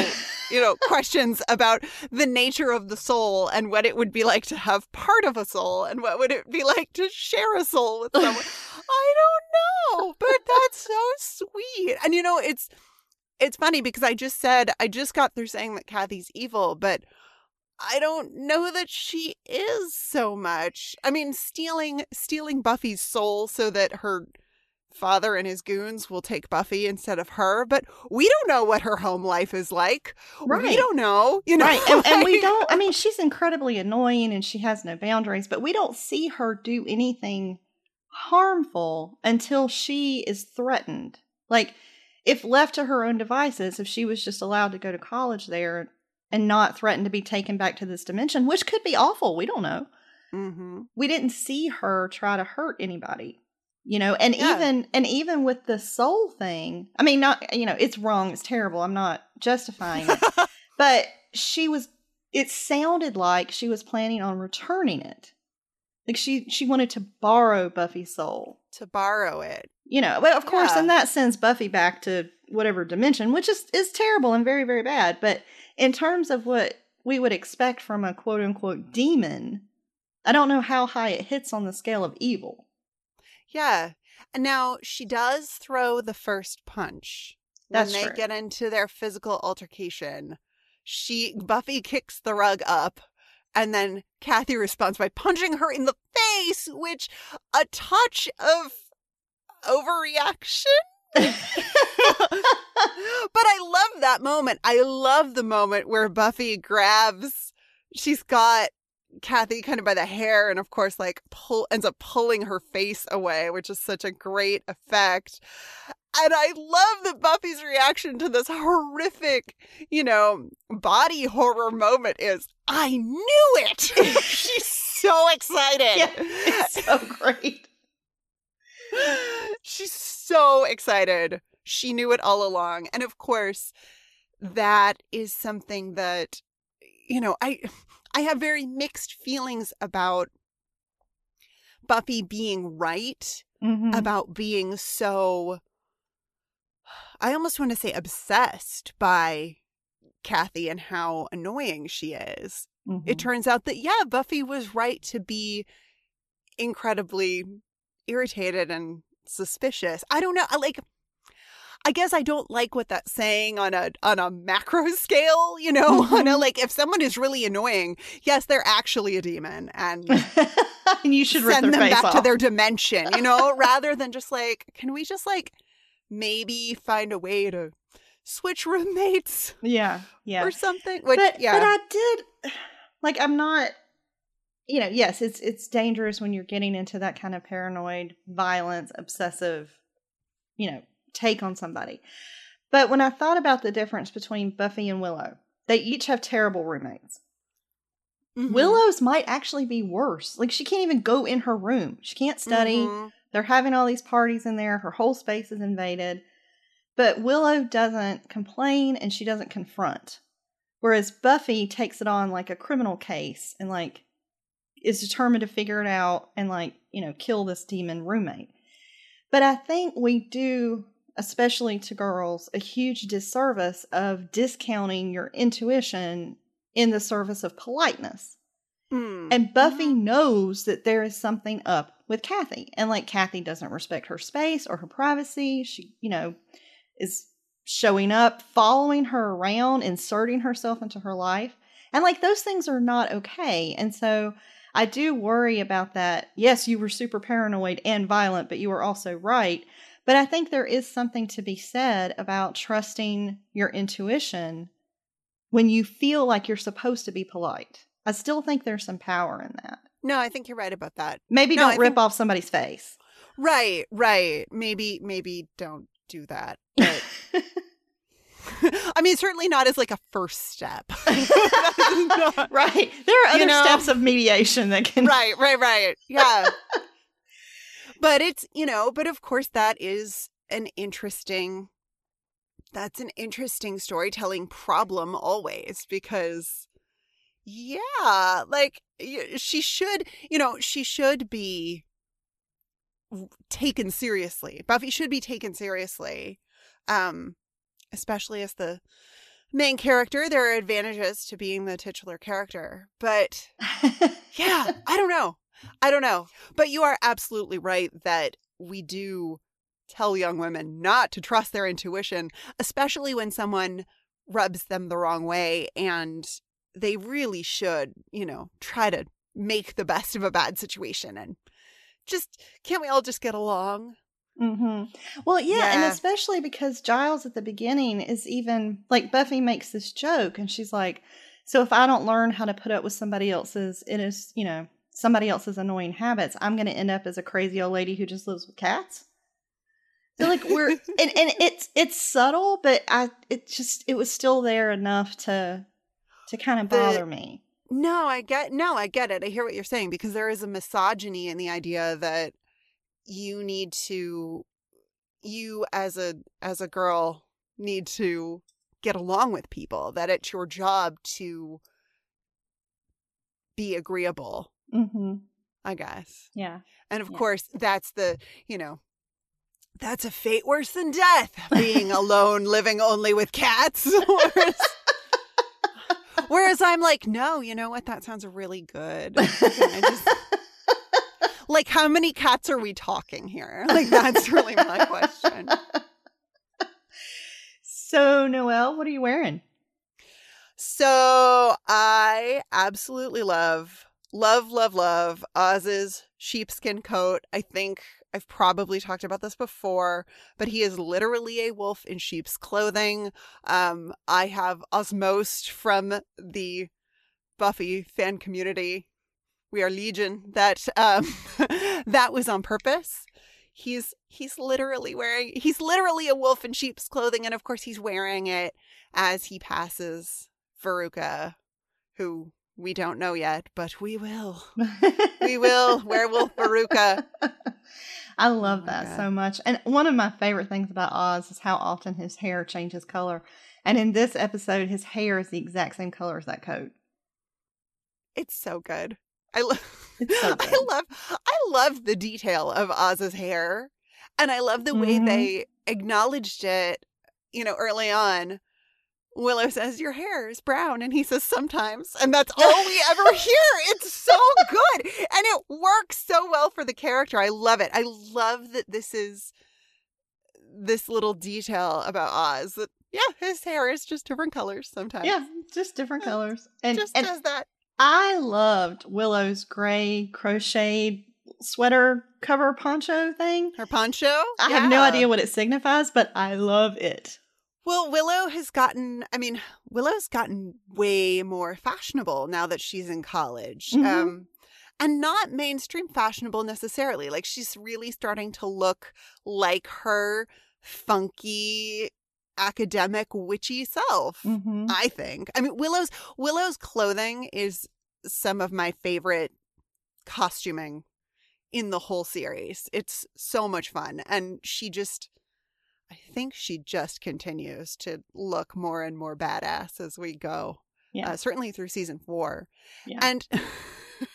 you know, questions about the nature of the soul and what it would be like to have part of a soul and what would it be like to share a soul with someone. I don't know, but that's so sweet. And you know, it's it's funny because I just said I just got through saying that Kathy's evil, but I don't know that she is so much. I mean, stealing stealing Buffy's soul so that her father and his goons will take Buffy instead of her, but we don't know what her home life is like. Right. We don't know, you know. Right. And, and we don't, I mean, she's incredibly annoying and she has no boundaries, but we don't see her do anything harmful until she is threatened. Like, if left to her own devices, if she was just allowed to go to college there and not threatened to be taken back to this dimension, which could be awful, we don't know. Mhm. We didn't see her try to hurt anybody. You know, and Yeah. even and even with the soul thing, I mean, not you know, it's wrong, it's terrible. I'm not justifying it, but she was it sounded like she was planning on returning it like she she wanted to borrow buffy's soul to borrow it. You know but of course Yeah. and that sends buffy back to whatever dimension which is is terrible and very very bad but in terms of what we would expect from a quote unquote demon i don't know how high it hits on the scale of evil Yeah. And now she does throw the first punch That's when they true. get into their physical altercation. She Buffy kicks the rug up and then Kathy responds by punching her in the face, which a touch of overreaction. but I love that moment. I love the moment where Buffy grabs she's got Kathy kind of by the hair and of course like pull ends up pulling her face away, which is such a great effect. And I love that Buffy's reaction to this horrific, you know, body horror moment is I knew it. She's so excited. yeah it's so great She's so excited. She knew it all along. And of course, that is something that you know, I I have very mixed feelings about Buffy being right, Mhm. about being so I almost want to say obsessed by Kathy and how annoying she is. Mhm. It turns out that yeah, Buffy was right to be incredibly irritated and suspicious. I don't know. I like I guess I don't like what that's saying on a on a macro scale, you know, on a Mhm. like if someone is really annoying, yes, they're actually a demon and and you should send them back off. to their dimension, you know, rather than just like, can we just like maybe find a way to switch roommates yeah yeah or something? Which, but yeah. but I did like I'm not you know, yes, it's it's dangerous when you're getting into that kind of paranoid, violence, obsessive, you know, take on somebody. But when I thought about the difference between Buffy and Willow, they each have terrible roommates. Mhm. Willow's might actually be worse. Like she can't even go in her room. She can't study. Mhm. They're having all these parties in there. Her whole space is invaded. But Willow doesn't complain and she doesn't confront. Whereas Buffy takes it on like a criminal case and like is determined to figure it out and like, you know, kill this demon roommate. But I think we do, especially to girls, a huge disservice of discounting your intuition in the service of politeness. Mm. And Buffy knows that there is something up with Kathy. And like Kathy doesn't respect her space or her privacy. She, you know, is showing up, following her around, inserting herself into her life. And like those things are not okay. And so I do worry about that. Yes, you were super paranoid and violent, but you were also right. But I think there is something to be said about trusting your intuition when you feel like you're supposed to be polite. I still think there's some power in that. no, I think you're right about that. Maybe No, don't I rip think- off somebody's face. Right, right. Maybe, maybe don't do that. But I mean, certainly not as like a first step. Not- right. There are You other know? steps of mediation that can right, right, right. Yeah. but it's, you know, but of course that is an interesting that's an interesting storytelling problem always because yeah, like she should, you know, she should be taken seriously. Buffy should be taken seriously. Um especially as the main character, there are advantages to being the titular character. But yeah, I don't know. I don't know. But you are absolutely right that we do tell young women not to trust their intuition, especially when someone rubs them the wrong way and they really should, you know, try to make the best of a bad situation and just can't we all just get along? Hmm Well, yeah, and especially because Giles at the beginning is even like Buffy makes this joke, and she's like, "So if I don't learn how to put up with somebody else's, it is you know somebody else's annoying habits, I'm going to end up as a crazy old lady who just lives with cats." So like we're and, and it's it's subtle, but I it just it was still there enough to to kind of The- bother me. No, I get no, I get it. I hear what you're saying because there is a misogyny in the idea that you need to you as a as a girl need to get along with people, that it's your job to be agreeable, hmm I guess. Yeah. And of Yeah. course, that's the, you know, that's a fate worse than death, being alone, living only with cats. Whereas, whereas I'm like, no, you know what? That sounds really good. Can I just- like, how many cats are we talking here? Like, that's really my question. So Noelle, what are you wearing? So I absolutely love, love, love, love Oz's sheepskin coat. I think I've probably talked about this before, but he is literally a wolf in sheep's clothing. Um, I have Osmost from the Buffy fan community. We are Legion. That um, that was on purpose. He's he's literally wearing he's literally a wolf in sheep's clothing, and of course he's wearing it as he passes Veruca, who we don't know yet, but we will. We will. Werewolf Veruca. I love Oh that God. so much. And one of my favorite things about Oz is how often his hair changes color. And in this episode, his hair is the exact same color as that coat. It's so good. I love. So I love. I love the detail of Oz's hair, and I love the way Mhm. they acknowledged it. You know, early on, Willow says, "Your hair is brown," and he says, "Sometimes," and that's all we ever hear. It's so good, and it works so well for the character. I love it. I love that this is this little detail about Oz. That yeah, his hair is just different colors sometimes. Yeah, just different colors. And, just and does that. I loved Willow's gray crocheted sweater cover poncho thing. Her poncho. I have no idea what it signifies, but I love it. Well, Willow has gotten, I mean, Willow's gotten way more fashionable now that she's in college. Mhm. Um, and not mainstream fashionable necessarily. Like she's really starting to look like her funky academic witchy self. Mm-hmm. I think. I mean, Willow's Willow's clothing is some of my favorite costuming in the whole series. It's so much fun, and she just. I think she just continues to look more and more badass as we go. Yeah. Uh, certainly through season four. Yeah. And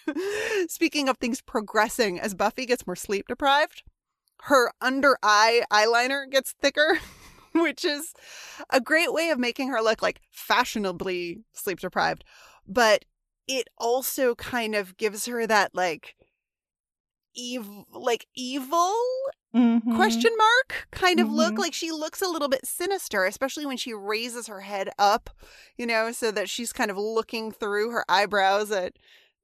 speaking of things progressing, as Buffy gets more sleep deprived, her under eye eyeliner gets thicker, which is a great way of making her look like fashionably sleep deprived. But it also kind of gives her that like evil like evil Mhm. question mark kind of look Mhm. like she looks a little bit sinister especially when she raises her head up you know so that she's kind of looking through her eyebrows at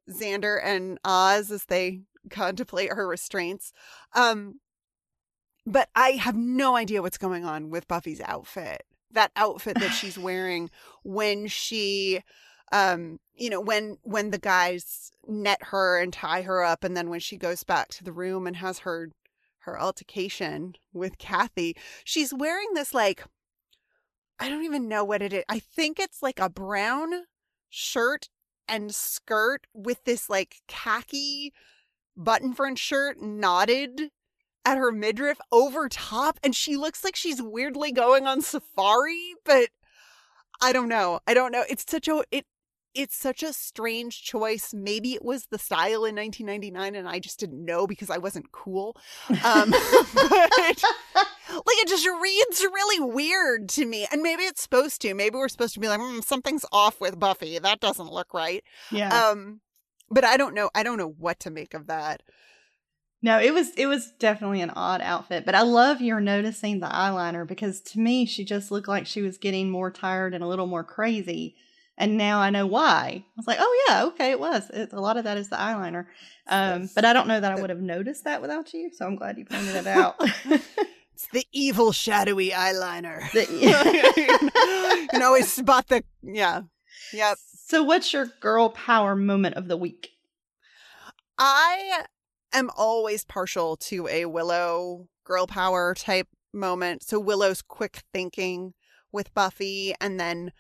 xander and oz as they contemplate her restraints um but i have no idea what's going on with buffy's outfit that outfit that she's wearing when she um you know when when the guys net her and tie her up and then when she goes back to the room and has her her altercation with Kathy, she's wearing this like I don't even know what it is. I think it's like a brown shirt and skirt with this like khaki button front shirt knotted at her midriff over top and she looks like she's weirdly going on safari, but I don't know. I don't know. It's such a it it's such a strange choice. Maybe it was the style in 1999 and I just didn't know because I wasn't cool. Um, but, like it just reads really weird to me. And maybe it's supposed to. Maybe we're supposed to be like, mm, something's off with Buffy. That doesn't look right. Yeah. Um, but I don't know. I don't know what to make of that. No, it was it was definitely an odd outfit, but I love you're noticing the eyeliner because to me she just looked like she was getting more tired and a little more crazy. And now I know why. I was like, oh yeah, okay, it was. It, a lot of that is the eyeliner. Um, but I don't know that I would have noticed that without you, so I'm glad you pointed it out. It's the evil shadowy eyeliner. The- you can always spot the yeah. Yep. so, what's your girl power moment of the week? I am always partial to a Willow girl power type moment. So Willow's quick thinking with Buffy and then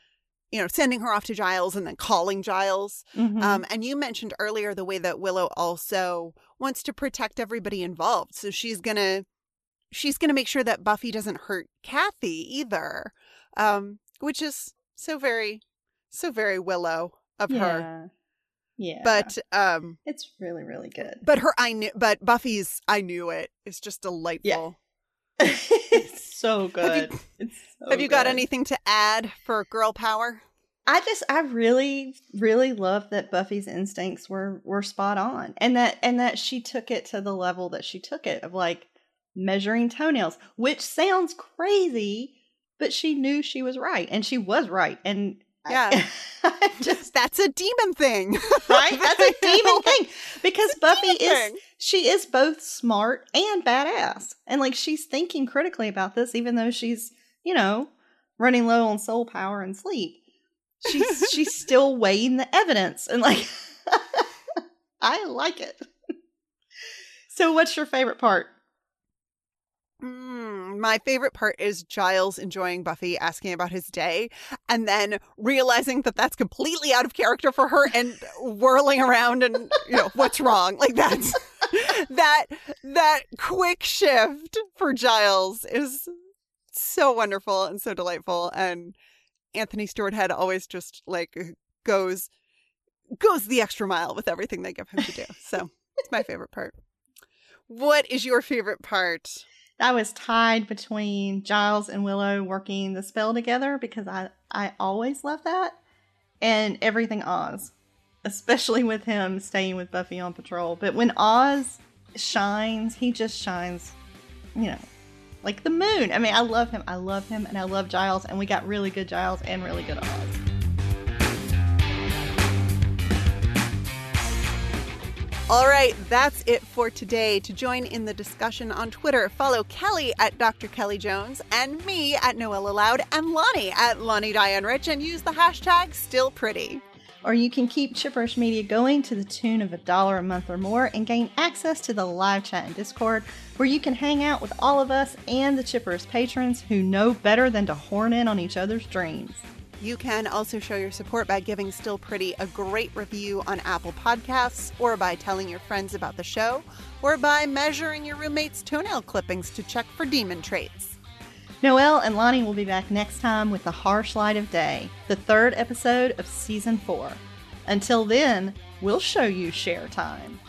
you know sending her off to Giles and then calling Giles. Mhm. Um and you mentioned earlier the way that Willow also wants to protect everybody involved. So she's going to she's going to make sure that Buffy doesn't hurt Kathy either. Um which is so very so very Willow of her. Yeah, But um it's really really good. but her I knew but Buffy's I knew it is just delightful. Yeah. it's so Have good. you- it's so Have you got anything to add for girl power? I just I really really love that Buffy's instincts were were spot on and that and that she took it to the level that she took it of like measuring toenails, which sounds crazy, but she knew she was right and she was right and Yeah. I just That's a demon thing. right that's a demon thing because Buffy is thing. she is both smart and badass and like she's thinking critically about this even though she's you know running low on soul power and sleep she's she's still weighing the evidence and like i like it so what's your favorite part my favorite part is Giles enjoying Buffy asking about his day and then realizing that that's completely out of character for her and whirling around and you know what's wrong like that's that that quick shift for Giles is so wonderful and so delightful and Anthony Stewart Head always just like goes goes the extra mile with everything they give him to do. So it's my favorite part. What is your favorite part? I was tied between giles and willow working the spell together because i i always love that and everything oz especially with him staying with buffy on patrol. But when oz shines he just shines you know like the moon. I mean i love him. I love him and i love giles and we got really good giles and really good oz All right, that's it for today. To join in the discussion on Twitter, follow Kelly at Dr. Kelly Jones and me at Noella Loud and Lani at Lani Diane Rich and use the hashtag still pretty. or you can keep chipperish media going to the tune of a dollar a month or more and gain access to the live chat and discord where you can hang out with all of us and the chipperish patrons who know better than to horn in on each other's dreams You can also show your support by giving Still Pretty a great review on Apple Podcasts, or by telling your friends about the show, or by measuring your roommate's toenail clippings to check for demon traits. Noelle and Lani will be back next time with The Harsh Light of Day, the third episode of season four. Until then, we'll show you share time.